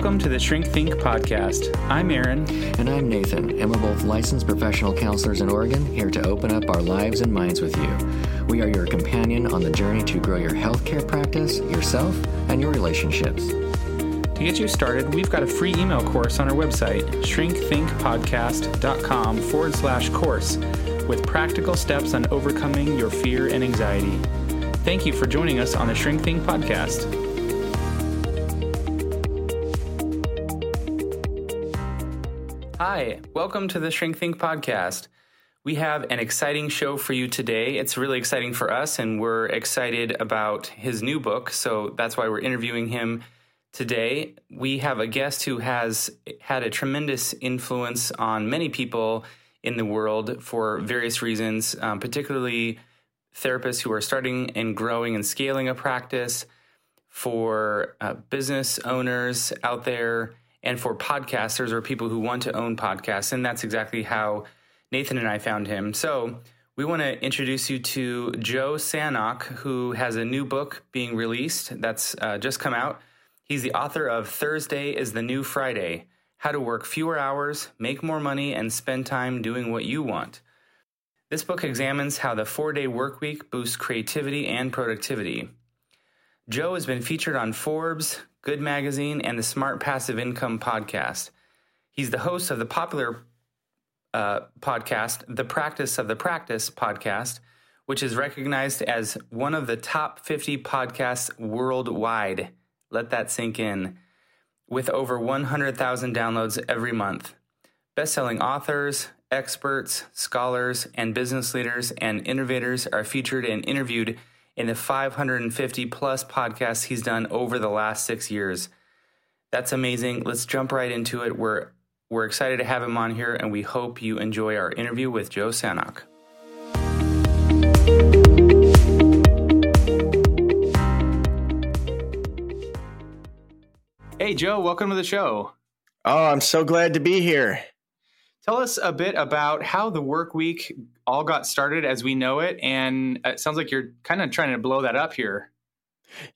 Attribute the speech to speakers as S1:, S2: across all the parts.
S1: Welcome to the Shrink Think podcast. I'm Aaron.
S2: And I'm Nathan, and we're both licensed professional counselors in Oregon, here to open up our lives and minds with you. We are your companion on the journey to grow your healthcare practice, yourself, and your relationships.
S1: To get you started, we've got a free email course on our website, shrinkthinkpodcast.com forward slash course, with practical steps on overcoming your fear and anxiety. Thank you for joining us on the Shrink Think podcast. Hi, welcome to the Shrink Think podcast. We have an exciting show for you today. It's really exciting for us, and we're excited about his new book. So that's why we're interviewing him today. We have a guest who has had a tremendous influence on many people in the world for various reasons, um, particularly therapists who are starting and growing and scaling a practice, for uh, business owners out there and for podcasters or people who want to own podcasts. And that's exactly how Nathan and I found him. So we want to introduce you to Joe Sanok, who has a new book being released that's uh, just come out. He's the author of Thursday is the New Friday How to Work Fewer Hours, Make More Money, and Spend Time Doing What You Want. This book examines how the four day work week boosts creativity and productivity. Joe has been featured on Forbes, Good Magazine, and the Smart Passive Income podcast. He's the host of the popular uh, podcast, The Practice of the Practice podcast, which is recognized as one of the top 50 podcasts worldwide. Let that sink in. With over 100,000 downloads every month. Best-selling authors, experts, scholars, and business leaders and innovators are featured and interviewed in the 550 plus podcasts he's done over the last six years. That's amazing. Let's jump right into it. We're, we're excited to have him on here, and we hope you enjoy our interview with Joe Sanok. Hey, Joe, welcome to the show.
S3: Oh, I'm so glad to be here.
S1: Tell us a bit about how the work week all got started as we know it. And it sounds like you're kind of trying to blow that up here.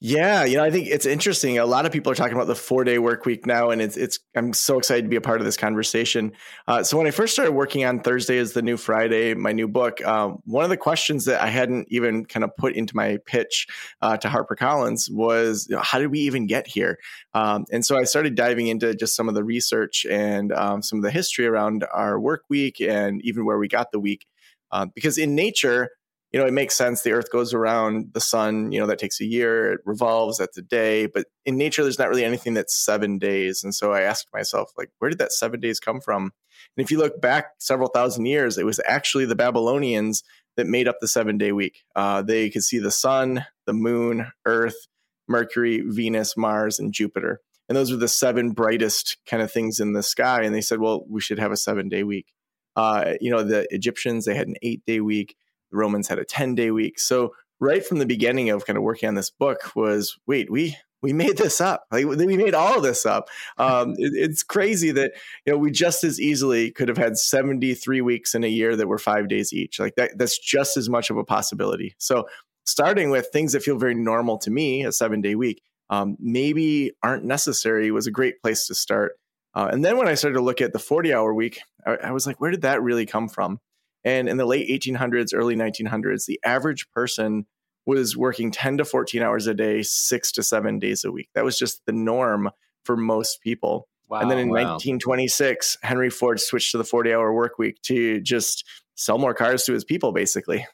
S3: Yeah, you know, I think it's interesting. A lot of people are talking about the four day work week now, and it's it's. I'm so excited to be a part of this conversation. Uh, so when I first started working on Thursday is the new Friday, my new book, um, one of the questions that I hadn't even kind of put into my pitch uh, to HarperCollins was, you know, how did we even get here? Um, and so I started diving into just some of the research and um, some of the history around our work week and even where we got the week, uh, because in nature you know, it makes sense. The earth goes around the sun, you know, that takes a year, it revolves, that's a day. But in nature, there's not really anything that's seven days. And so I asked myself, like, where did that seven days come from? And if you look back several thousand years, it was actually the Babylonians that made up the seven day week. Uh, they could see the sun, the moon, Earth, Mercury, Venus, Mars, and Jupiter. And those were the seven brightest kind of things in the sky. And they said, well, we should have a seven day week. Uh, you know, the Egyptians, they had an eight day week. The Romans had a 10 day week. So right from the beginning of kind of working on this book was wait, we we made this up. Like we made all this up. Um, it, it's crazy that you know we just as easily could have had 73 weeks in a year that were five days each. Like that, that's just as much of a possibility. So starting with things that feel very normal to me, a seven day week, um, maybe aren't necessary was a great place to start. Uh, and then when I started to look at the 40 hour week, I, I was like, where did that really come from? And in the late 1800s, early 1900s, the average person was working 10 to 14 hours a day, six to seven days a week. That was just the norm for most people. Wow, and then in wow. 1926, Henry Ford switched to the 40 hour work week to just sell more cars to his people, basically.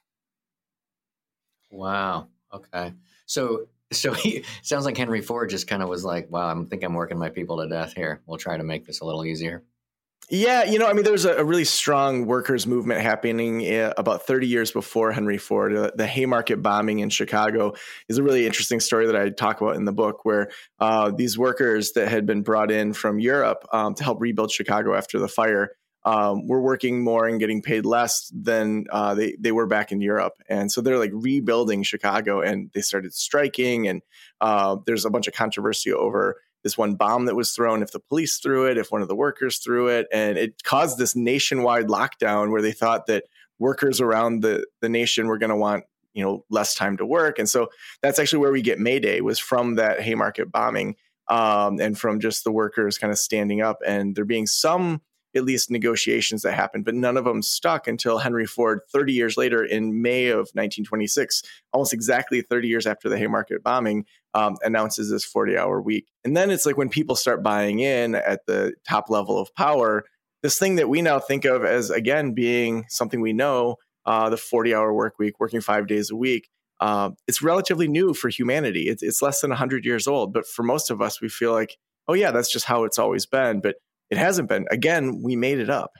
S2: Wow. Okay. So, so he sounds like Henry Ford just kind of was like, wow, I think I'm working my people to death here. We'll try to make this a little easier.
S3: Yeah, you know, I mean, there's a, a really strong workers' movement happening uh, about 30 years before Henry Ford. Uh, the Haymarket bombing in Chicago is a really interesting story that I talk about in the book, where uh, these workers that had been brought in from Europe um, to help rebuild Chicago after the fire um, were working more and getting paid less than uh, they they were back in Europe, and so they're like rebuilding Chicago, and they started striking, and uh, there's a bunch of controversy over this one bomb that was thrown, if the police threw it, if one of the workers threw it. And it caused this nationwide lockdown where they thought that workers around the, the nation were going to want you know less time to work and so that's actually where we get may day was from that haymarket bombing um, and from just the workers kind of standing up and there being some at least negotiations that happened, but none of them stuck until Henry Ford, 30 years later, in May of 1926, almost exactly 30 years after the Haymarket bombing, um, announces this 40 hour week. And then it's like when people start buying in at the top level of power, this thing that we now think of as, again, being something we know uh, the 40 hour work week, working five days a week. Uh, it's relatively new for humanity. It's, it's less than 100 years old. But for most of us, we feel like, oh, yeah, that's just how it's always been. But it hasn't been. Again, we made it up.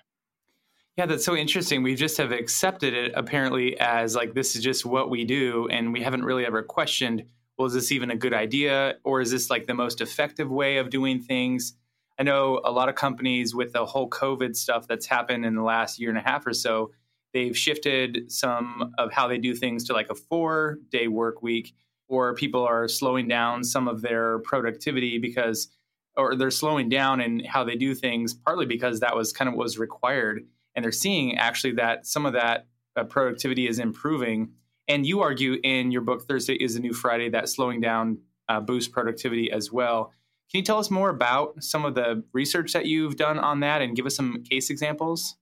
S4: Yeah, that's so interesting. We just have accepted it apparently as like this is just what we do, and we haven't really ever questioned, well, is this even a good idea, or is this like the most effective way of doing things? I know a lot of companies with the whole COVID stuff that's happened in the last year and a half or so, they've shifted some of how they do things to like a four day work week, or people are slowing down some of their productivity because or they're slowing down in how they do things, partly because that was kind of what was required. And they're seeing actually that some of that uh, productivity is improving. And you argue in your book, Thursday is a New Friday, that slowing down uh, boosts productivity as well. Can you tell us more about some of the research that you've done on that and give us some case examples?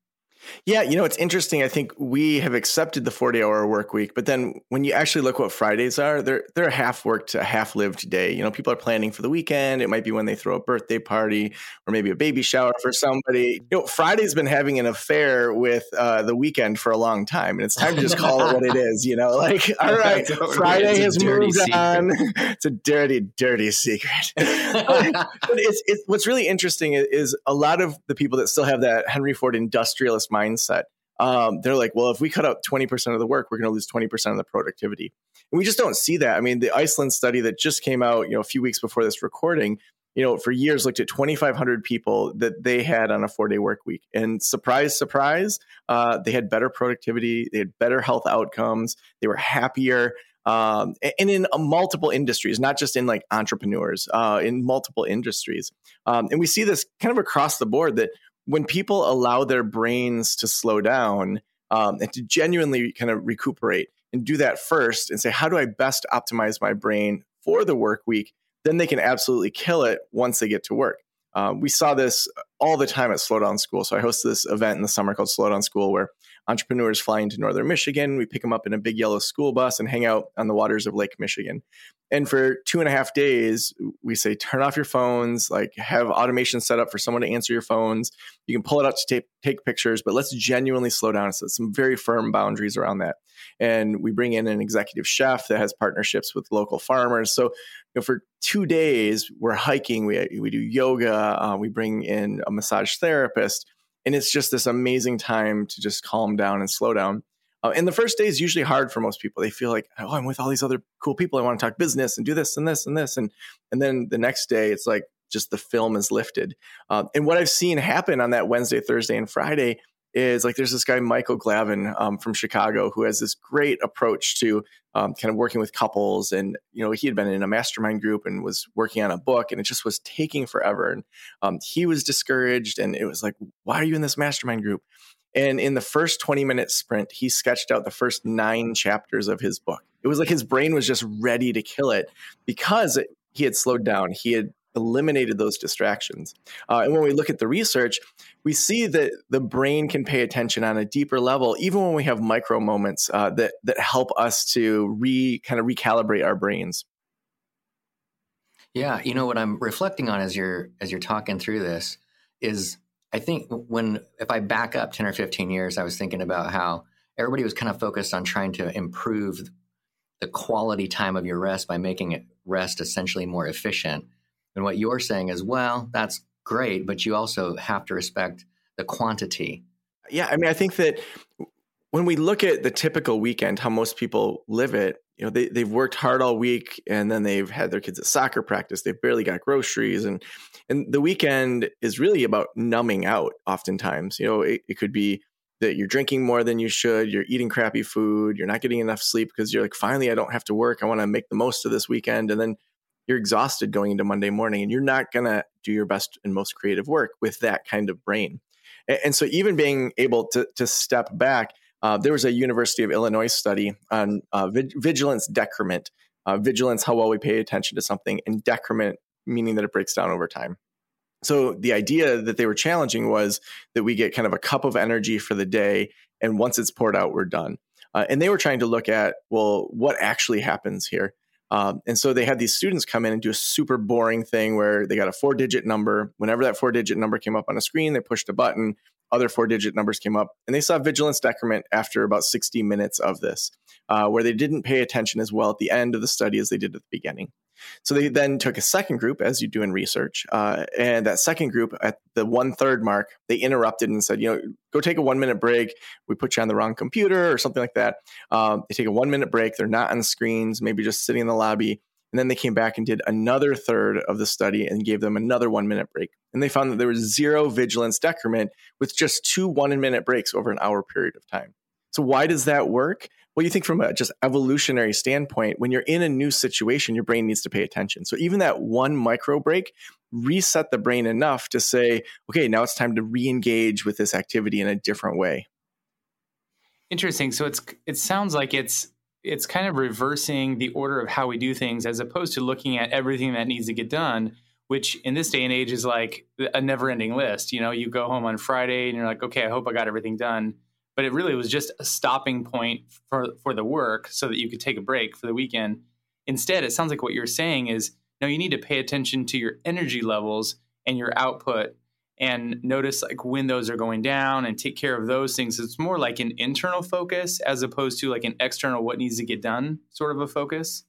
S3: Yeah, you know, it's interesting. I think we have accepted the 40 hour work week, but then when you actually look what Fridays are, they're they're a half worked, a half lived day. You know, people are planning for the weekend. It might be when they throw a birthday party or maybe a baby shower for somebody. You know, Friday's been having an affair with uh, the weekend for a long time, and it's time to just call it what it is. You know, like all right, totally. Friday has moved secret. on. it's a dirty, dirty secret. but it's, it's what's really interesting is a lot of the people that still have that Henry Ford industrialist mindset. Um, they're like, well, if we cut out 20% of the work, we're going to lose 20% of the productivity. And we just don't see that. I mean, the Iceland study that just came out, you know, a few weeks before this recording, you know, for years looked at 2,500 people that they had on a four day work week. And surprise, surprise, uh, they had better productivity, they had better health outcomes, they were happier. Um, and in uh, multiple industries, not just in like entrepreneurs, uh, in multiple industries. Um, and we see this kind of across the board that when people allow their brains to slow down um, and to genuinely kind of recuperate and do that first and say, how do I best optimize my brain for the work week? Then they can absolutely kill it once they get to work. Um, we saw this all the time at Slowdown School. So I host this event in the summer called Slowdown School where entrepreneurs fly into northern Michigan. We pick them up in a big yellow school bus and hang out on the waters of Lake Michigan. And for two and a half days, we say turn off your phones, like have automation set up for someone to answer your phones. You can pull it out to take, take pictures, but let's genuinely slow down. So some very firm boundaries around that. And we bring in an executive chef that has partnerships with local farmers. So you know, for two days, we're hiking, we, we do yoga, uh, we bring in a massage therapist and it's just this amazing time to just calm down and slow down. Uh, and the first day is usually hard for most people. They feel like, oh, I'm with all these other cool people. I want to talk business and do this and this and this. And and then the next day, it's like just the film is lifted. Uh, and what I've seen happen on that Wednesday, Thursday, and Friday is like there's this guy Michael Glavin um, from Chicago who has this great approach to um, kind of working with couples, and you know he had been in a mastermind group and was working on a book, and it just was taking forever, and um, he was discouraged, and it was like, why are you in this mastermind group? And in the first 20 minute sprint, he sketched out the first nine chapters of his book. It was like his brain was just ready to kill it because he had slowed down. He had eliminated those distractions. Uh, and when we look at the research, we see that the brain can pay attention on a deeper level, even when we have micro moments uh, that that help us to re kind of recalibrate our brains.
S2: Yeah, you know what I'm reflecting on as you're as you're talking through this is I think when if I back up 10 or 15 years, I was thinking about how everybody was kind of focused on trying to improve the quality time of your rest by making it rest essentially more efficient. And what you're saying is, well, that's great, but you also have to respect the quantity.
S3: Yeah, I mean, I think that when we look at the typical weekend, how most people live it, you know, they, they've worked hard all week and then they've had their kids at soccer practice. They've barely got groceries. And, and the weekend is really about numbing out oftentimes. You know, it, it could be that you're drinking more than you should, you're eating crappy food, you're not getting enough sleep because you're like, finally, I don't have to work. I want to make the most of this weekend. And then you're exhausted going into Monday morning and you're not going to do your best and most creative work with that kind of brain. And, and so, even being able to, to step back, uh, there was a University of Illinois study on uh, vigilance decrement. Uh, vigilance, how well we pay attention to something, and decrement meaning that it breaks down over time. So the idea that they were challenging was that we get kind of a cup of energy for the day, and once it's poured out, we're done. Uh, and they were trying to look at well, what actually happens here. Um, and so they had these students come in and do a super boring thing where they got a four digit number. Whenever that four digit number came up on a screen, they pushed a button, other four digit numbers came up, and they saw vigilance decrement after about 60 minutes of this, uh, where they didn't pay attention as well at the end of the study as they did at the beginning. So they then took a second group, as you do in research, uh, and that second group at the one third mark, they interrupted and said, you know, go take a one minute break. We put you on the wrong computer or something like that. Um, they take a one minute break. They're not on screens, maybe just sitting in the lobby. And then they came back and did another third of the study and gave them another one minute break. And they found that there was zero vigilance decrement with just two one minute breaks over an hour period of time. So, why does that work? Well, you think from a just evolutionary standpoint, when you're in a new situation, your brain needs to pay attention. So even that one micro break reset the brain enough to say, okay, now it's time to re-engage with this activity in a different way.
S1: Interesting. So it's it sounds like it's it's kind of reversing the order of how we do things as opposed to looking at everything that needs to get done which in this day and age is like a never ending list. You know, you go home on Friday and you're like, okay, I hope I got everything done but it really was just a stopping point for for the work so that you could take a break for the weekend. Instead, it sounds like what you're saying is no, you need to pay attention to your energy levels and your output and notice like when those are going down and take care of those things. It's more like an internal focus as opposed to like an external what needs to get done sort of a focus.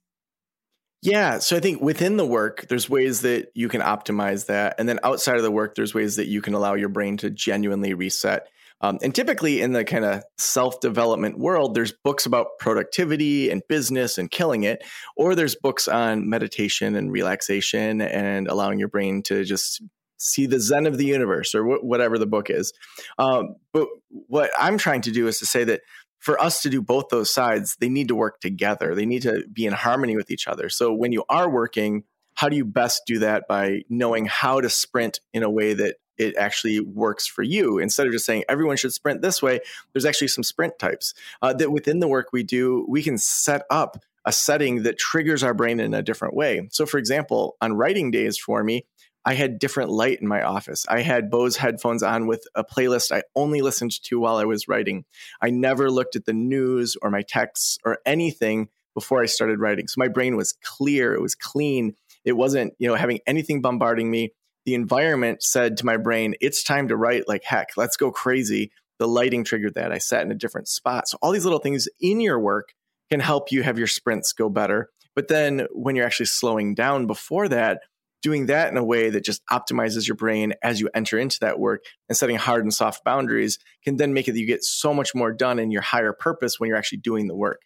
S3: Yeah. So I think within the work, there's ways that you can optimize that. And then outside of the work, there's ways that you can allow your brain to genuinely reset. Um, and typically in the kind of self development world, there's books about productivity and business and killing it, or there's books on meditation and relaxation and allowing your brain to just see the zen of the universe or wh- whatever the book is. Um, but what I'm trying to do is to say that for us to do both those sides, they need to work together. They need to be in harmony with each other. So when you are working, how do you best do that by knowing how to sprint in a way that it actually works for you. Instead of just saying everyone should sprint this way, there's actually some sprint types uh, that within the work we do, we can set up a setting that triggers our brain in a different way. So, for example, on writing days for me, I had different light in my office. I had Bose headphones on with a playlist I only listened to while I was writing. I never looked at the news or my texts or anything before I started writing. So my brain was clear, it was clean. It wasn't, you know, having anything bombarding me the environment said to my brain, it's time to write like heck, let's go crazy. The lighting triggered that. I sat in a different spot. So, all these little things in your work can help you have your sprints go better. But then, when you're actually slowing down before that, doing that in a way that just optimizes your brain as you enter into that work and setting hard and soft boundaries can then make it that you get so much more done in your higher purpose when you're actually doing the work.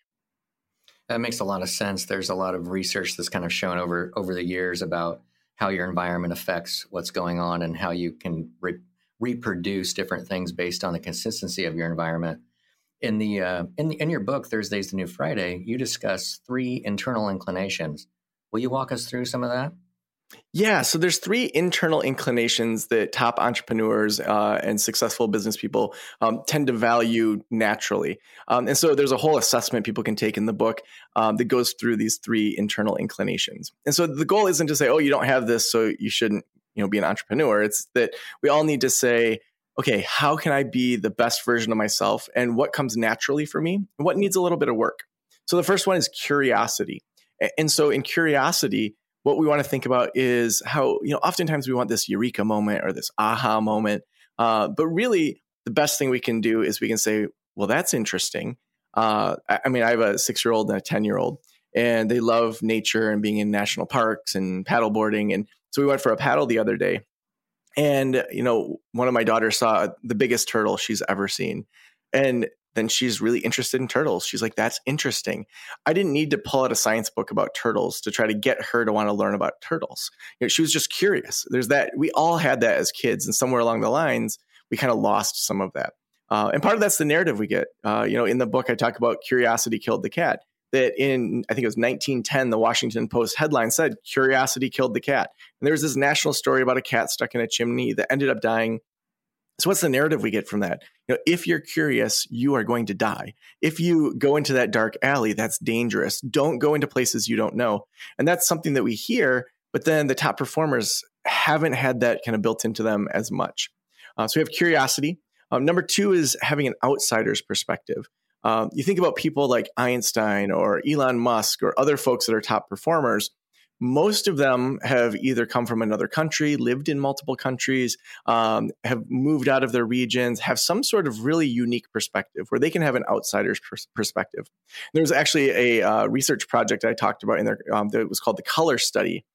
S2: That makes a lot of sense. There's a lot of research that's kind of shown over over the years about how your environment affects what's going on and how you can re- reproduce different things based on the consistency of your environment. In the uh, in the, in your book Thursday's the New Friday, you discuss three internal inclinations. Will you walk us through some of that?
S3: Yeah, so there's three internal inclinations that top entrepreneurs uh, and successful business people um, tend to value naturally, um, and so there's a whole assessment people can take in the book um, that goes through these three internal inclinations. And so the goal isn't to say, "Oh, you don't have this, so you shouldn't, you know, be an entrepreneur." It's that we all need to say, "Okay, how can I be the best version of myself, and what comes naturally for me, and what needs a little bit of work." So the first one is curiosity, and so in curiosity what we want to think about is how you know oftentimes we want this eureka moment or this aha moment uh, but really the best thing we can do is we can say well that's interesting. Uh, I, mean i have a six year old and a ten year old and they love nature and being in national parks and paddleboarding and so we went for a paddle the other day and you know one of my daughters saw the biggest turtle she's ever seen and then she's really interested in turtles. She's like, that's interesting. I didn't need to pull out a science book about turtles to try to get her to want to learn about turtles. You know, she was just curious. There's that. We all had that as kids, and somewhere along the lines, we kind of lost some of that. Uh, and part of that's the narrative we get. Uh, you know, in the book, I talk about curiosity killed the cat. That in, I think it was 1910, the Washington Post headline said, Curiosity killed the cat. And there was this national story about a cat stuck in a chimney that ended up dying so what's the narrative we get from that? You know, if you're curious, you are going to die. If you go into that dark alley, that's dangerous. Don't go into places you don't know. And that's something that we hear, but then the top performers haven't had that kind of built into them as much. Uh, so we have curiosity. Um, number two is having an outsider's perspective. Um, you think about people like Einstein or Elon Musk or other folks that are top performers. Most of them have either come from another country, lived in multiple countries, um, have moved out of their regions, have some sort of really unique perspective where they can have an outsider's pers- perspective. There was actually a uh, research project I talked about in there um, that was called the Color Study,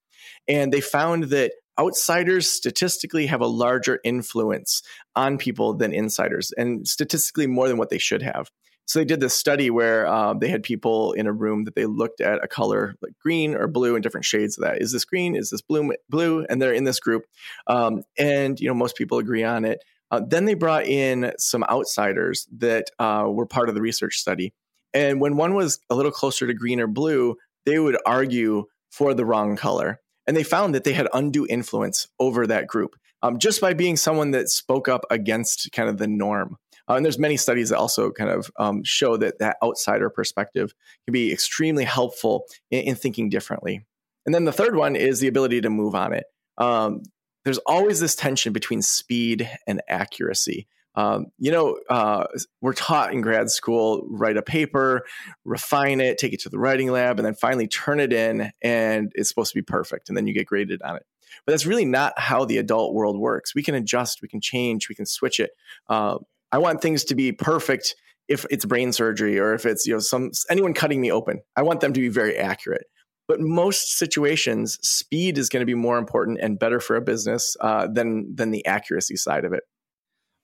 S3: and they found that outsiders statistically have a larger influence on people than insiders, and statistically more than what they should have. So they did this study where um, they had people in a room that they looked at a color like green or blue and different shades of that. Is this green? Is this blue? Blue? And they're in this group, um, and you know most people agree on it. Uh, then they brought in some outsiders that uh, were part of the research study, and when one was a little closer to green or blue, they would argue for the wrong color, and they found that they had undue influence over that group um, just by being someone that spoke up against kind of the norm. Uh, and there's many studies that also kind of um, show that that outsider perspective can be extremely helpful in, in, thinking differently. And then the third one is the ability to move on it. Um, there's always this tension between speed and accuracy. Um, you know, uh, we're taught in grad school write a paper, refine it, take it to the writing lab, and then finally turn it in, and it's supposed to be perfect, and then you get graded on it. But that's really not how the adult world works. We can adjust, we can change, we can switch it. Uh, I want things to be perfect if it's brain surgery or if it's you know some anyone cutting me open. I want them to be very accurate. But most situations, speed is going to be more important and better for a business uh, than than the accuracy side of it.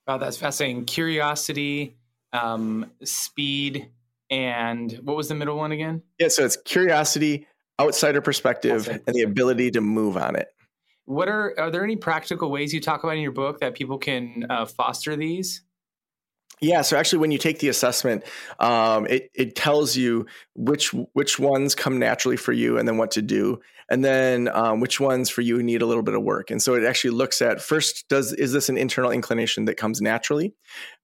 S1: Wow, that's fascinating. Curiosity, um, speed, and what was the middle one again?
S3: Yeah, so it's curiosity, outsider perspective, outsider. and the ability to move on it.
S1: What are are there any practical ways you talk about in your book that people can uh, foster these?
S3: Yeah, so actually, when you take the assessment, um, it it tells you which which ones come naturally for you, and then what to do, and then um, which ones for you need a little bit of work. And so it actually looks at first, does is this an internal inclination that comes naturally?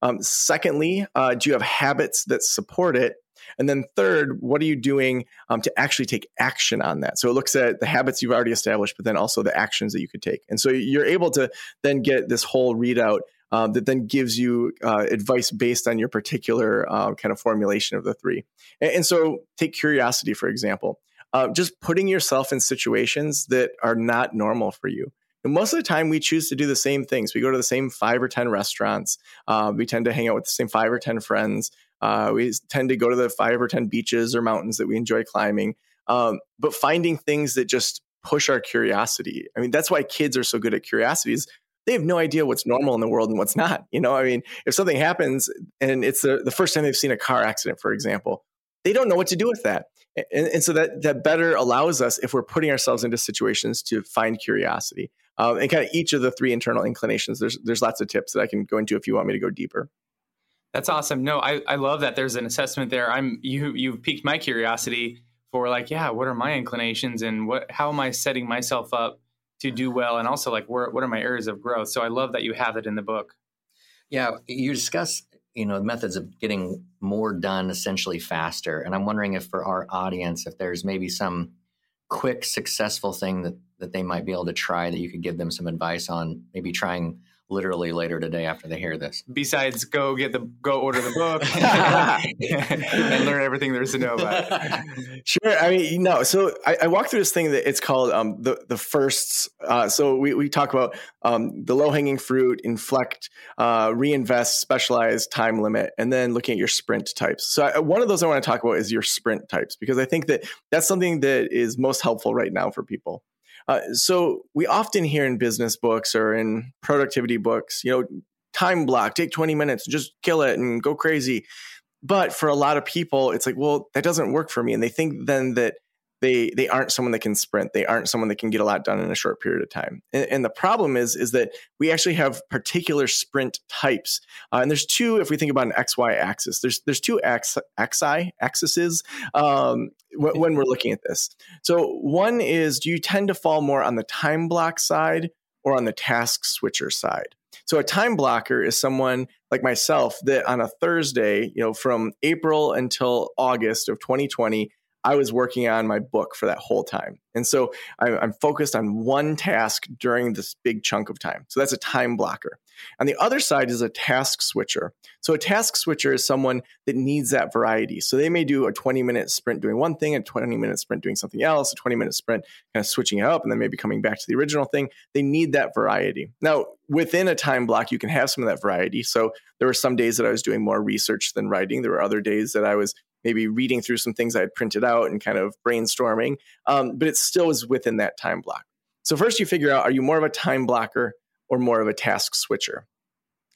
S3: Um, secondly, uh, do you have habits that support it? And then third, what are you doing um, to actually take action on that? So it looks at the habits you've already established, but then also the actions that you could take. And so you're able to then get this whole readout uh, that then gives you uh, advice based on your particular uh, kind of formulation of the three. And, and so, take curiosity, for example, uh, just putting yourself in situations that are not normal for you. And most of the time, we choose to do the same things. We go to the same five or 10 restaurants. Uh, we tend to hang out with the same five or 10 friends. Uh, we tend to go to the five or 10 beaches or mountains that we enjoy climbing. Um, but finding things that just push our curiosity. I mean, that's why kids are so good at curiosities they have no idea what's normal in the world and what's not. You know, I mean, if something happens and it's the, the first time they've seen a car accident, for example, they don't know what to do with that. And, and so that, that better allows us, if we're putting ourselves into situations, to find curiosity. Um, and kind of each of the three internal inclinations, there's, there's lots of tips that I can go into if you want me to go deeper.
S1: That's awesome. No, I, I love that there's an assessment there. I'm you you've piqued my curiosity for like, yeah, what are my inclinations and what how am I setting myself up to do well and also like where, what are my areas of growth? So i love that you have it in the book.
S2: Yeah you discuss you know methods of getting more done essentially faster and i'm wondering if for our audience if there's maybe some quick successful thing that that they might be able to try that you could give them some advice on maybe trying literally later today after they hear this.
S1: Besides, go get the go order the book and learn everything there is to know about
S3: it. Sure. I mean, no. So I, I walked through this thing that it's called um, the the firsts. Uh, so we we talk about um, the low hanging fruit, inflect, uh, reinvest, specialize, time limit, and then looking at your sprint types. So I, one of those I want to talk about is your sprint types because I think that that's something that is most helpful right now for people. Uh, so we often hear in business books or in productivity books, you know, time block, take 20 minutes, just kill it and go crazy. But for a lot of people, it's like, well, that doesn't work for me. And they think then that they they aren't someone that can sprint. They aren't someone that can get a lot done in a short period of time. And, and the problem is is that we actually have particular sprint types. Uh, and there's two. If we think about an x y axis, there's there's two x xi axes um, w- when we're looking at this. So one is, do you tend to fall more on the time block side or on the task switcher side? So a time blocker is someone like myself that on a Thursday, you know, from April until August of 2020, I was working on my book for that whole time. And so I'm focused on one task during this big chunk of time. So that's a time blocker. On the other side is a task switcher. So a task switcher is someone that needs that variety. So they may do a 20 minute sprint doing one thing, a 20 minute sprint doing something else, a 20 minute sprint kind of switching it up, and then maybe coming back to the original thing. They need that variety. Now, within a time block, you can have some of that variety. So there were some days that I was doing more research than writing. There were other days that I was maybe reading through some things I had printed out and kind of brainstorming, um, but it still is within that time block. So first you figure out, are you more of a time blocker or more of a task switcher?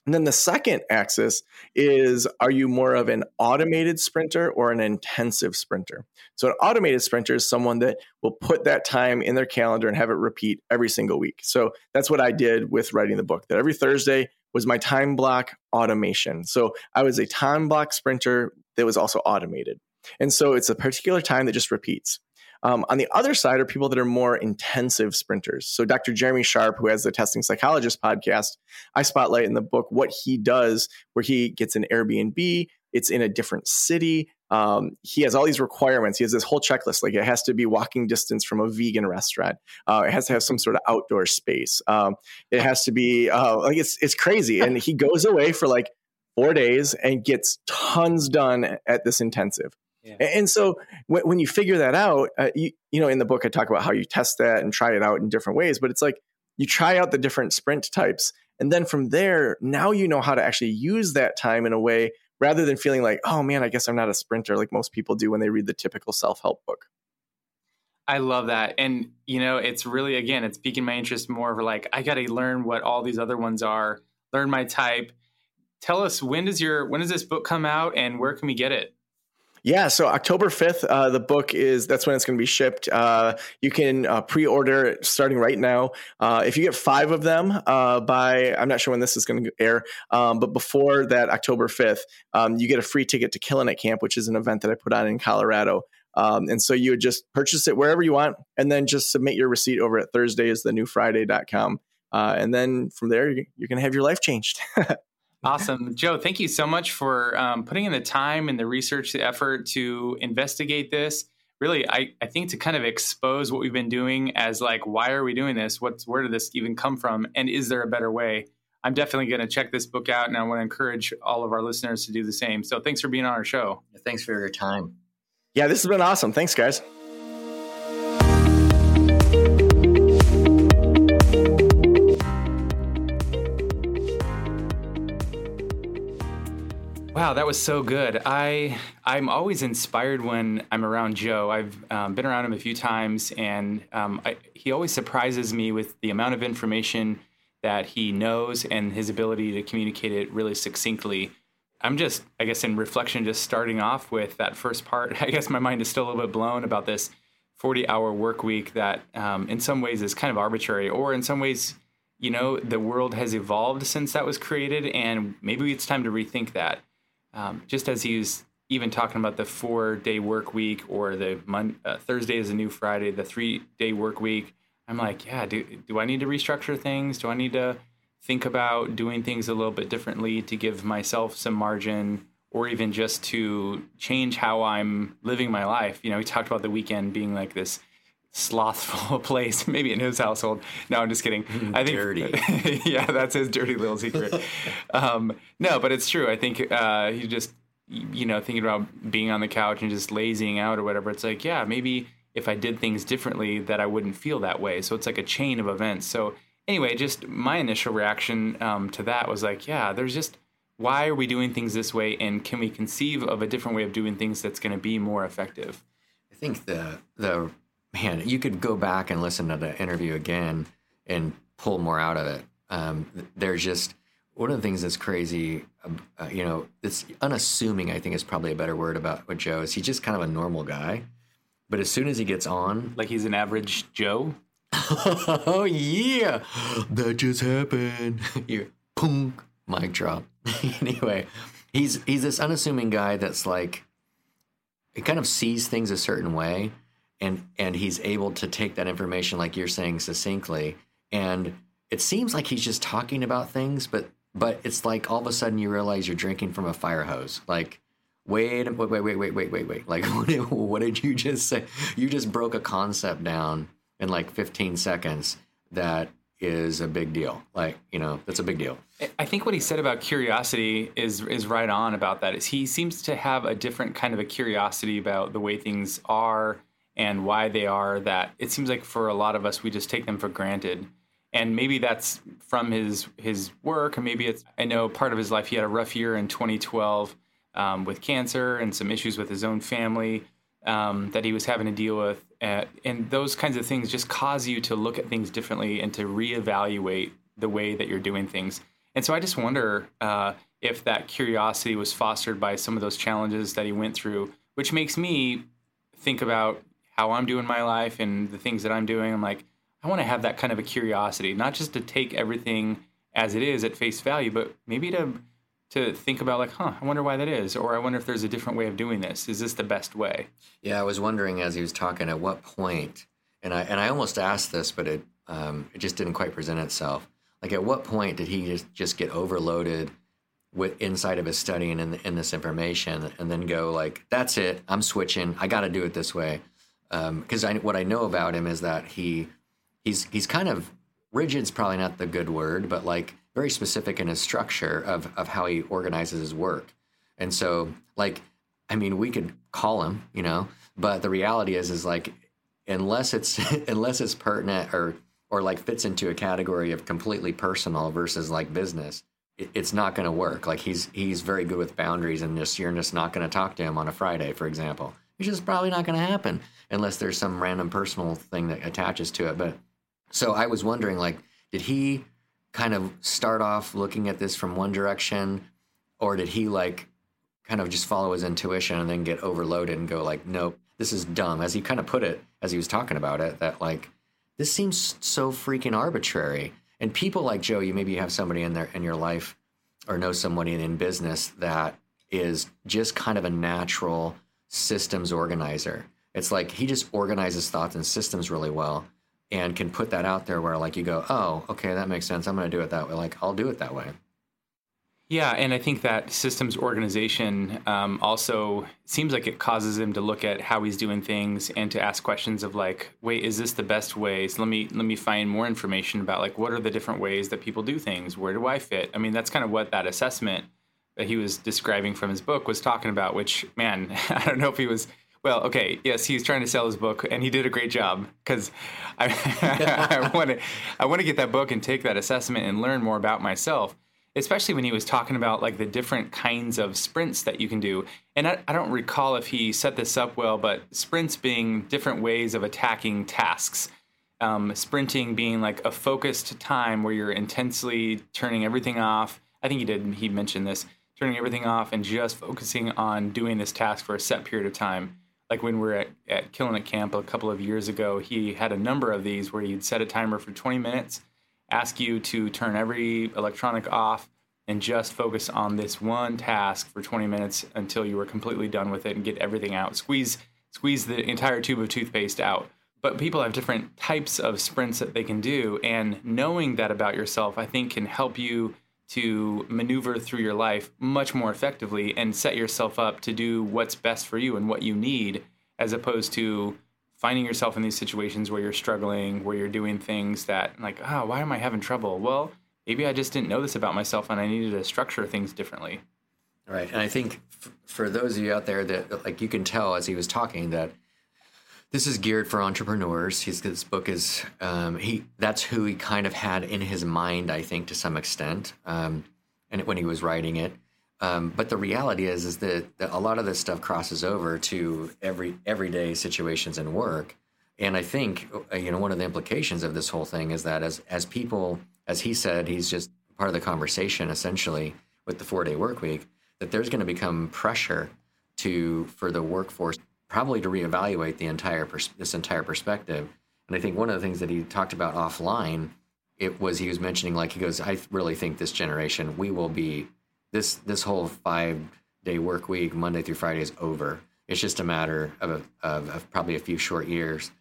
S3: And then the second axis is are you more of an automated sprinter or an intensive sprinter? So, an automated sprinter is someone that will put that time in their calendar and have it repeat every single week. So, that's what I did with writing the book, that every Thursday was my time block automation. So, I was a time block sprinter that was also automated. And so, it's a particular time that just repeats. Um, on the other side are people that are more intensive sprinters. So, Dr. Jeremy Sharp, who has the Testing Psychologist podcast, I spotlight in the book what he does, where he gets an Airbnb, it's in a different city. Um, he has all these requirements. He has this whole checklist. Like it has to be walking distance from a vegan restaurant. Uh, it has to have some sort of outdoor space. Um, it has to be uh, like it's it's crazy. And he goes away for like four days and gets tons done at this intensive. Yeah. And so when, when, you figure that out, uh, you, you know, in the book, I talk about how you test that and try it out in different ways, but it's like you try out the different sprint types. And then from there, now you know how to actually use that time in a way rather than feeling like, oh man, I guess I'm not a sprinter like most people do when they read the typical self help book.
S1: I love that. And, you know, it's really, again, it's piquing my interest more of like, I got to learn what all these other ones are, learn my type. Tell us when does your, when does this book come out and where can we get it?
S3: Yeah, so October 5th, uh, the book is that's when it's going to be shipped. Uh, you can uh, pre order it starting right now. Uh, if you get five of them uh, by, I'm not sure when this is going to air, um, but before that October 5th, um, you get a free ticket to Killing It Camp, which is an event that I put on in Colorado. Um, and so you would just purchase it wherever you want and then just submit your receipt over at thursdaysthenewfriday.com. Uh, and then from there, you're going to have your life changed.
S1: Awesome. Joe, thank you so much for um, putting in the time and the research, the effort to investigate this. Really, I, I think to kind of expose what we've been doing as like, why are we doing this? What's where did this even come from? And is there a better way? I'm definitely going to check this book out, and I want to encourage all of our listeners to do the same. So, thanks for being on our show.
S2: Thanks for your time.
S3: Yeah, this has been awesome. Thanks, guys.
S1: Wow, that was so good. I I'm always inspired when I'm around Joe. I've um, been around him a few times, and um, I, he always surprises me with the amount of information that he knows and his ability to communicate it really succinctly. I'm just, I guess, in reflection, just starting off with that first part. I guess my mind is still a little bit blown about this 40 hour work week that, um, in some ways, is kind of arbitrary, or in some ways, you know, the world has evolved since that was created, and maybe it's time to rethink that um, just as he was even talking about the four day work week or the uh, Thursday is a new Friday, the three day work week, I'm like, yeah, do, do I need to restructure things? Do I need to think about doing things a little bit differently to give myself some margin or even just to change how I'm living my life? You know, we talked about the weekend being like this slothful place, maybe in his household. No, I'm just kidding.
S2: I think dirty.
S1: yeah, that's his dirty little secret. um, no, but it's true. I think uh, he just, you know, thinking about being on the couch and just lazying out or whatever. It's like, yeah, maybe if I did things differently, that I wouldn't feel that way. So it's like a chain of events. So anyway, just my initial reaction um, to that was like, yeah, there's just why are we doing things this way, and can we conceive of a different way of doing things that's going to be more effective?
S2: I think the the man, you could go back and listen to the interview again and pull more out of it. Um, there's just one of the things that's crazy, uh, you know, it's unassuming. I think is probably a better word about what Joe is. He's just kind of a normal guy, but as soon as he gets on,
S1: like he's an average Joe.
S2: oh yeah, that just happened. you punk mic drop. anyway, he's he's this unassuming guy that's like, he kind of sees things a certain way and and he's able to take that information like you're saying succinctly and it seems like he's just talking about things but but it's like all of a sudden you realize you're drinking from a fire hose like wait, wait, wait, wait, wait, wait, wait, wait. Like, what did, what did you just say? You just broke a concept down in like 15 seconds that is a big deal. Like, you know, that's a big deal.
S1: I think what he said about curiosity is is right on about that. Is he seems to have a different kind of a curiosity about the way things are and why they are that it seems like for a lot of us we just take them for granted. And maybe that's from his his work, or maybe it's I know part of his life he had a rough year in 2012 um, with cancer and some issues with his own family um, that he was having to deal with. And those kinds of things just cause you to look at things differently and to reevaluate the way that you're doing things. And so I just wonder uh, if that curiosity was fostered by some of those challenges that he went through, which makes me think about how I'm doing my life and the things that I'm doing. I'm like, I want to have that kind of a curiosity, not just to take everything as it is at face value, but maybe to to think about like, huh, I wonder why that is, or I wonder if there's a different way of doing this. Is this the best way?
S2: Yeah, I was wondering as he was talking, at what point, and I and I almost asked this, but it um, it just didn't quite present itself. Like, at what point did he just just get overloaded with inside of his study and in, in this information, and then go like, that's it, I'm switching, I got to do it this way, because um, what I know about him is that he he's he's kind of rigid's probably not the good word, but like very specific in his structure of of how he organizes his work. And so, like, I mean, we could call him, you know, but the reality is, is like, unless it's unless it's pertinent or or like fits into a category of completely personal versus like business, it, it's not going to work. Like he's he's very good with boundaries, and just you're just not going to talk to him on a Friday, for example. It's just probably not going to happen unless there's some random personal thing that attaches to it. But so I was wondering, like, did he kind of start off looking at this from one direction, or did he like kind of just follow his intuition and then get overloaded and go like, nope, this is dumb, as he kind of put it as he was talking about it, that like this seems so freaking arbitrary. And people like Joe, you maybe have somebody in there in your life or know somebody in business that is just kind of a natural systems organizer. It's like he just organizes thoughts and systems really well and can put that out there where like you go, oh, okay, that makes sense. I'm going to do it that way. Like I'll do it that way.
S1: Yeah, and I think that systems organization um, also seems like it causes him to look at how he's doing things and to ask questions of like, wait, is this the best way? So let me let me find more information about like what are the different ways that people do things? Where do I fit? I mean, that's kind of what that assessment that he was describing from his book was talking about. Which man, I don't know if he was well, okay, yes, he's trying to sell his book, and he did a great job because I, want to I want to get that book and take that assessment and learn more about myself. Especially when he was talking about like the different kinds of sprints that you can do, and I, I don't recall if he set this up well, but sprints being different ways of attacking tasks. Um, sprinting being like a focused time where you're intensely turning everything off. I think he did. He mentioned this turning everything off and just focusing on doing this task for a set period of time like when we are at, at Killing Camp a couple of years ago, he had a number of these where he'd set a timer for 20 minutes, ask you to turn every electronic off, and just focus on this one task for 20 minutes until you were completely done with it and get everything out. Squeeze squeeze the entire tube of toothpaste out. But people have different types of sprints that they can do, and knowing that about yourself, I think, can help you to maneuver through your life much more effectively and set yourself up to do what's best for you and what you need, as opposed to finding yourself in these situations where you're struggling, where you're doing things that, like, oh, why am I having trouble? Well, maybe I just didn't know this about myself and I needed to structure things differently.
S2: Right. And I think f- for those of you out there that, like, you can tell as he was talking that this is geared for entrepreneurs. He's this book is um, he that's who he kind of had in his mind, I think, to some extent, um, and when he was writing it. Um, but the reality is, is that, that, a lot of this stuff crosses over to every everyday situations and work. And I think uh, you know one of the implications of this whole thing is that as as people, as he said, he's just part of the conversation essentially with the four day work week. That there's going to become pressure to for the workforce probably to reevaluate the entire pers- this entire perspective. And I think one of the things that he talked about offline, it was he was mentioning like he goes, I really think this generation we will be this this whole five day work week, Monday through Friday is over. It's just a matter of, of, of probably a few short years.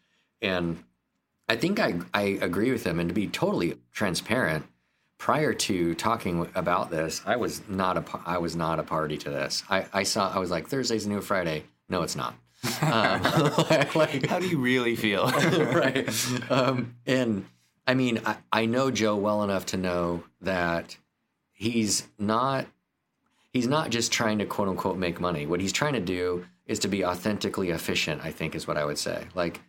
S2: And I think I I agree with him. And to be totally transparent, prior to talking about this, I was not a I was not a party to this. I, I saw I was like Thursday's a new Friday. No, it's not. Um,
S1: like, How do you really feel?
S2: right. Um, and I mean, I, I know Joe well enough to know that he's not he's not just trying to quote unquote make money. What he's trying to do is to be authentically efficient. I think is what I would say. Like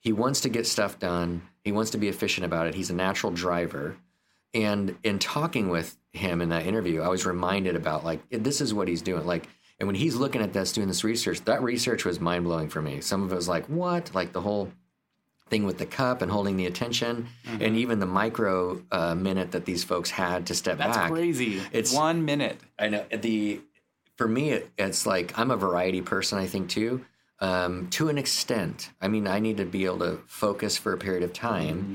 S2: he wants to get stuff done. He wants to be efficient about it. He's a natural driver. And in talking with him in that interview, I was reminded about like this is what he's doing. Like, and when he's looking at this, doing this research, that research was mind blowing for me. Some of it was like, what? Like the whole thing with the cup and holding the attention, mm-hmm. and even the micro uh, minute that these folks had to step
S1: That's
S2: back.
S1: That's crazy. It's one minute.
S2: I know the. For me, it, it's like I'm a variety person. I think too, um, to an extent. I mean, I need to be able to focus for a period of time, mm-hmm.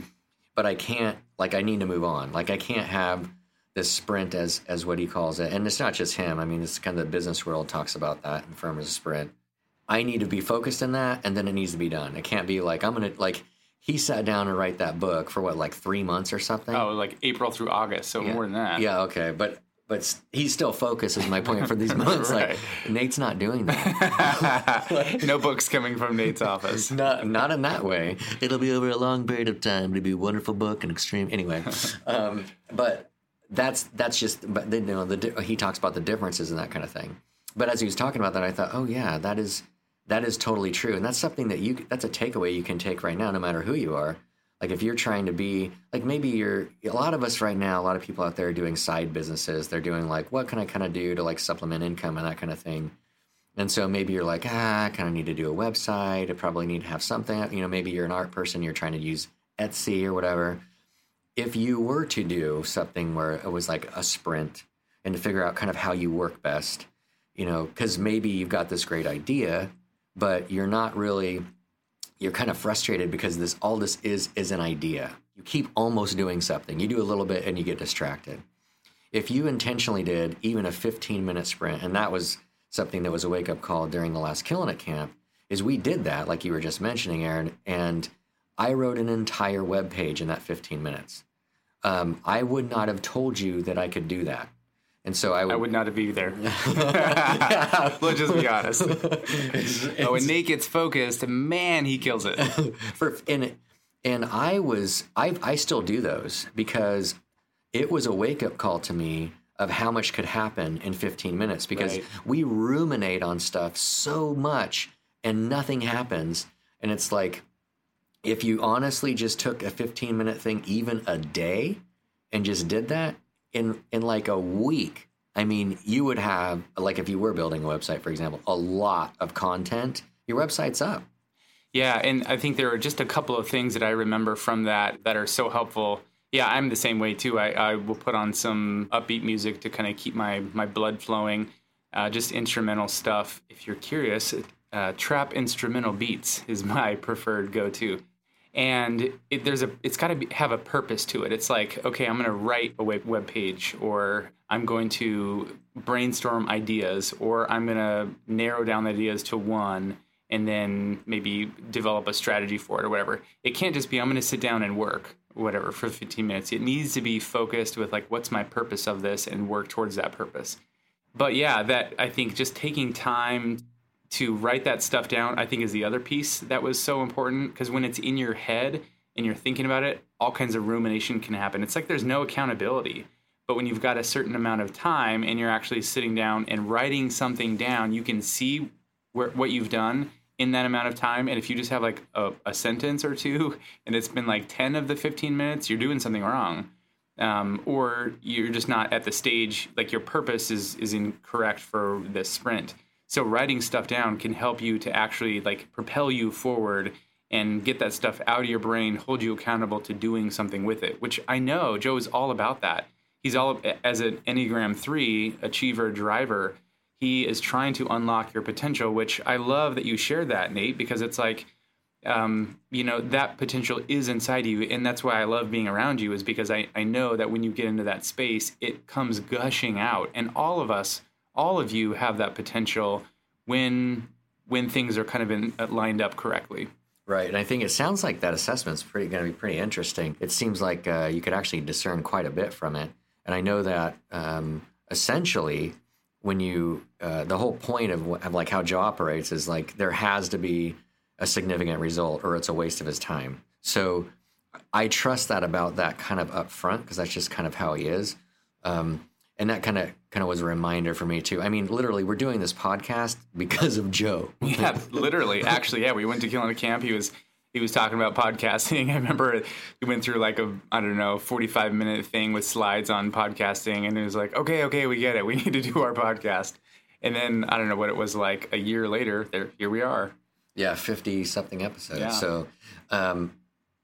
S2: but I can't. Like, I need to move on. Like, I can't have this sprint as as what he calls it, and it's not just him. I mean, it's kind of the business world talks about that in firm as a sprint. I need to be focused in that, and then it needs to be done. It can't be like I'm gonna like he sat down and write that book for what like three months or something.
S1: Oh, like April through August, so
S2: yeah.
S1: more than that.
S2: Yeah, okay, but but he's still focused. Is my point for these months? right. Like Nate's not doing that.
S1: no books coming from Nate's office.
S2: Not not in that way. It'll be over a long period of time. It'll be a wonderful book and extreme. Anyway, um, but that's that's just. But you know, the he talks about the differences and that kind of thing. But as he was talking about that, I thought, oh yeah, that is that is totally true, and that's something that you that's a takeaway you can take right now, no matter who you are. Like if you're trying to be like maybe you're a lot of us right now, a lot of people out there are doing side businesses. They're doing like what can I kind of do to like supplement income and that kind of thing. And so maybe you're like, ah, I kind of need to do a website. I probably need to have something. You know, maybe you're an art person. You're trying to use Etsy or whatever. If you were to do something where it was like a sprint and to figure out kind of how you work best, you know, because maybe you've got this great idea but you're not really you're kind of frustrated because this all this is is an idea. You keep almost doing something. You do a little bit and you get distracted. If you intentionally did even a 15 minute sprint, and that was something that was a wake up call during the last Killing It camp, is we did that, like you were just mentioning, Aaron, and I wrote an entire web page in that 15 minutes. Um, I would not have told you that I could do that. And so I would,
S1: I would not be there. Let's just be honest. It's, it's, oh, when Nate gets focused, man, he kills it.
S2: For and and I was I I still do those because it was a wake up call to me of how much could happen in 15 minutes because right. we ruminate on stuff so much and nothing happens and it's like if you honestly just took a 15 minute thing even a day and just did that in in like a week i mean you would have like if you were building a website for example a lot of content your website's up.
S1: Yeah and i think there are just a couple of things that i remember from that that are so helpful. Yeah i'm the same way too. I, I will put on some upbeat music to kind of keep my my blood flowing uh, just instrumental stuff. If you're curious uh, trap instrumental beats is my preferred go-to and it, there's a it's got to have a purpose to it. It's like okay i'm going to write a web, web page or i'm going to brainstorm ideas or i'm going to narrow down the ideas to one and then maybe develop a strategy for it or whatever. It can't just be i'm going to sit down and work whatever for 15 minutes. It needs to be focused with like what's my purpose of this and work towards that purpose. But yeah that i think just taking time to write that stuff down, I think is the other piece that was so important because when it's in your head and you're thinking about it, all kinds of rumination can happen. It's like there's no accountability. But when you've got a certain amount of time and you're actually sitting down and writing something down, you can see where, what you've done in that amount of time. And if you just have like a, a, sentence or two and it's been like 10 of the 15 minutes, you're doing something wrong. Um, or you're just not at the stage, like your purpose is, is incorrect for this sprint. So writing stuff down can help you to actually like propel you forward and get that stuff out of your brain, hold you accountable to doing something with it, which I know Joe is all about that. He's all as an Enneagram 3 achiever driver, he is trying to unlock your potential, which I love that you shared that, Nate, because it's like, um, you know, that potential is inside you. And that's why I love being around you, is because I, I know that when you get into that space, it comes gushing out. And all of us all of you have that potential when when things are kind of in, uh, lined up correctly.
S2: Right, and I think it sounds like that assessment's pretty going to be pretty interesting. It seems like uh, you could actually discern quite a bit from it, and I know that um, essentially, when you uh, the whole point of, of like how Joe operates is like there has to be a significant result, or it's a waste of his time. So I trust that about that kind of upfront because that's just kind of how he is. Um, and that kind of kind of was a reminder for me too. I mean, literally, we're doing this podcast because of Joe.
S1: yeah, literally. Actually, yeah, we went to Killing Camp. He was he was talking about podcasting. I remember he went through like a I don't know forty five minute thing with slides on podcasting, and it was like, okay, okay, we get it. We need to do our podcast. And then I don't know what it was like a year later. There, here we are.
S2: Yeah, fifty something episodes. Yeah. So, um,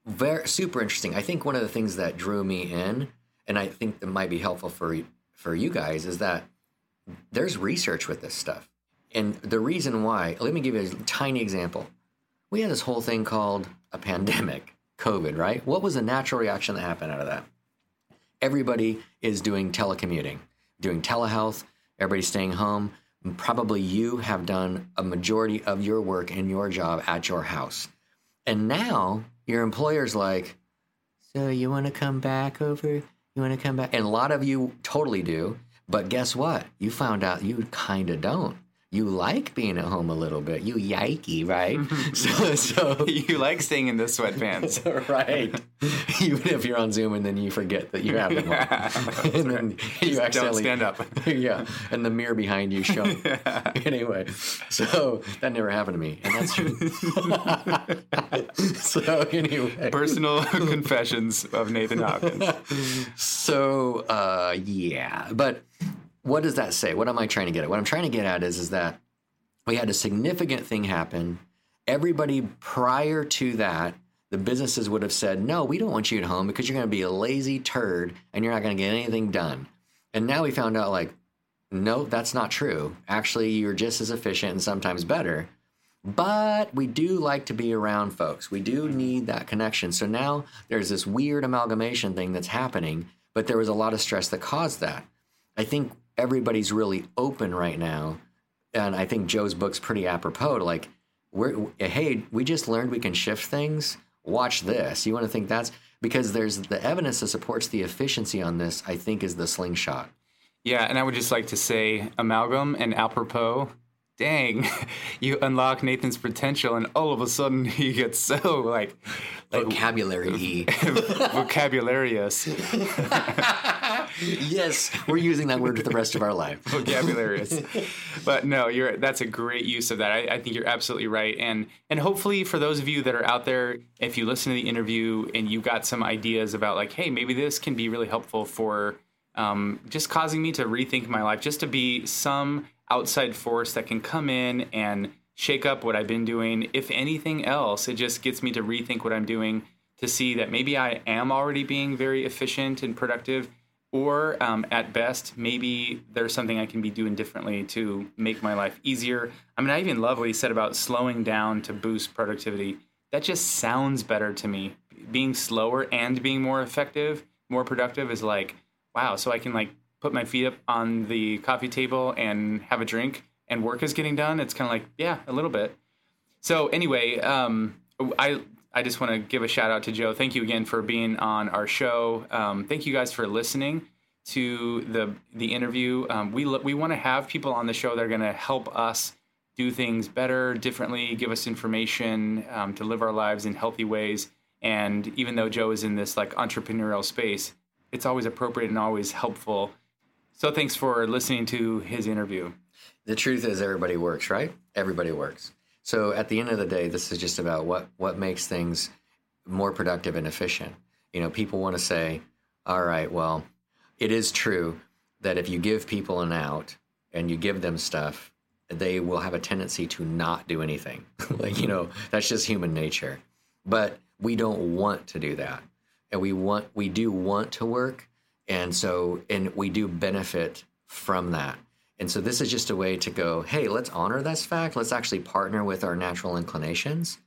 S2: very super interesting. I think one of the things that drew me in, and I think that might be helpful for for you guys is that there's research with this stuff. And the reason why, let me give you a tiny example. We had this whole thing called a pandemic, COVID, right? What was the natural reaction that happened out of that? Everybody is doing telecommuting, doing telehealth, everybody's staying home. Probably you have done a majority of your work and your job at your house. And now your employer's like, So you want to come back over? You want to come back? And a lot of you totally do. But guess what? You found out you kind of don't you like being at home a little bit. You yikey, right?
S1: so, so you like staying in the sweatpants,
S2: right? Even if you're on Zoom and then you forget that you have them on, and then
S1: you accidentally stand up.
S2: yeah, and the mirror behind you show. Yeah. Anyway, so that never happened to me, and that's true. so anyway,
S1: personal confessions of Nathan Hopkins.
S2: So uh, yeah, but what does that say? What am I trying to get at? What I'm trying to get at is, is that we had a significant thing happen. Everybody prior to that, the businesses would have said, no, we don't want you at home because you're going to be a lazy turd and you're not going to get anything done. And now we found out, like, no, that's not true. Actually, you're just as efficient and sometimes better. But we do like to be around folks. We do need that connection. So now there's this weird amalgamation thing that's happening, but there was a lot of stress that caused that. I think everybody's really open right now, and I think Joe's book's pretty apropos. Like, we're hey, we just learned we can shift things. Watch this. You want to think that's because there's the evidence that supports the efficiency on this. I think is the slingshot.
S1: Yeah, and I would just like to say amalgam and apropos dang, you unlock Nathan's potential, and all of a sudden he gets so like,
S2: like vocabulary
S1: vocabularious.
S2: yes, we're using that word for the rest of our life.
S1: vocabularious. But no, you're that's a great use of that. I, I think you're absolutely right, and and hopefully for those of you that are out there, if you listen to the interview and you got some ideas about like, hey, maybe this can be really helpful for. Um, just causing me to rethink my life, just to be some outside force that can come in and shake up what I've been doing. If anything else, it just gets me to rethink what I'm doing to see that maybe I am already being very efficient and productive, or um, at best, maybe there's something I can be doing differently to make my life easier. I mean, I even love what he said about slowing down to boost productivity. That just sounds better to me. Being slower and being more effective, more productive is like, wow, so I can like put my feet up on the coffee table and have a drink and work is getting done, it's kind of like, yeah, a little bit. So anyway, um, I I just want to give a shout out to Joe. Thank you again for being on our show. Um, thank you guys for listening to the the interview. Um, we we want to have people on the show that are going to help us do things better, differently, give us information um, to live our lives in healthy ways. And even though Joe is in this like entrepreneurial space, it's always appropriate and always helpful so thanks for listening to his interview.
S2: The truth is, everybody works, right? Everybody works. So at the end of the day, this is just about what what makes things more productive and efficient. You know, people want to say, "All right, well, it is true that if you give people an out and you give them stuff, they will have a tendency to not do anything. like, you know, that's just human nature. But we don't want to do that. And we want we do want to work, and so, and we do benefit from that. And so, this is just a way to go, hey, let's honor this fact. Let's actually partner with our natural inclinations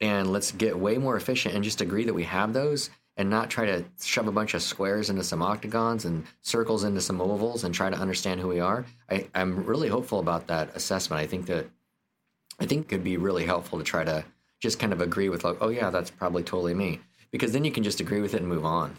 S2: and let's get way more efficient and just agree that we have those and not try to shove a bunch of squares into some octagons and circles into some ovals and try to understand who we are. I, am really hopeful about that assessment. I think that I think could be really helpful to try to just kind of agree with like, oh yeah, that's probably totally me, because then you can just agree with it and move on.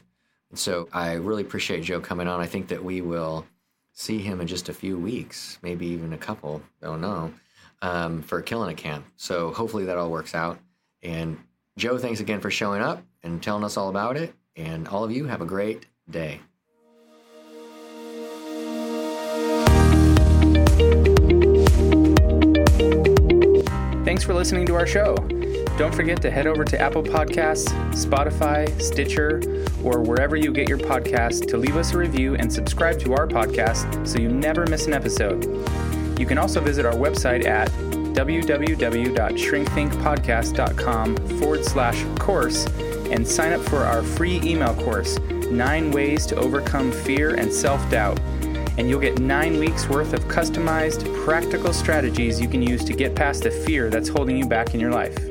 S2: So I really appreciate Joe coming on. I think that we will see him in just a few weeks, maybe even a couple. Don't know um, for killing a camp. So hopefully that all works out. And Joe, thanks again for showing up and telling us all about it. And all of you have a great day.
S1: Thanks for listening to our show. Don't forget to head over to Apple Podcasts, Spotify, Stitcher, or wherever you get your podcasts to leave us a review and subscribe to our podcast so you never miss an episode. You can also visit our website at www.shrinkthinkpodcast.com forward slash course and sign up for our free email course, Nine Ways to Overcome Fear and Self Doubt. And you'll get nine weeks worth of customized, practical strategies you can use to get past the fear that's holding you back in your life.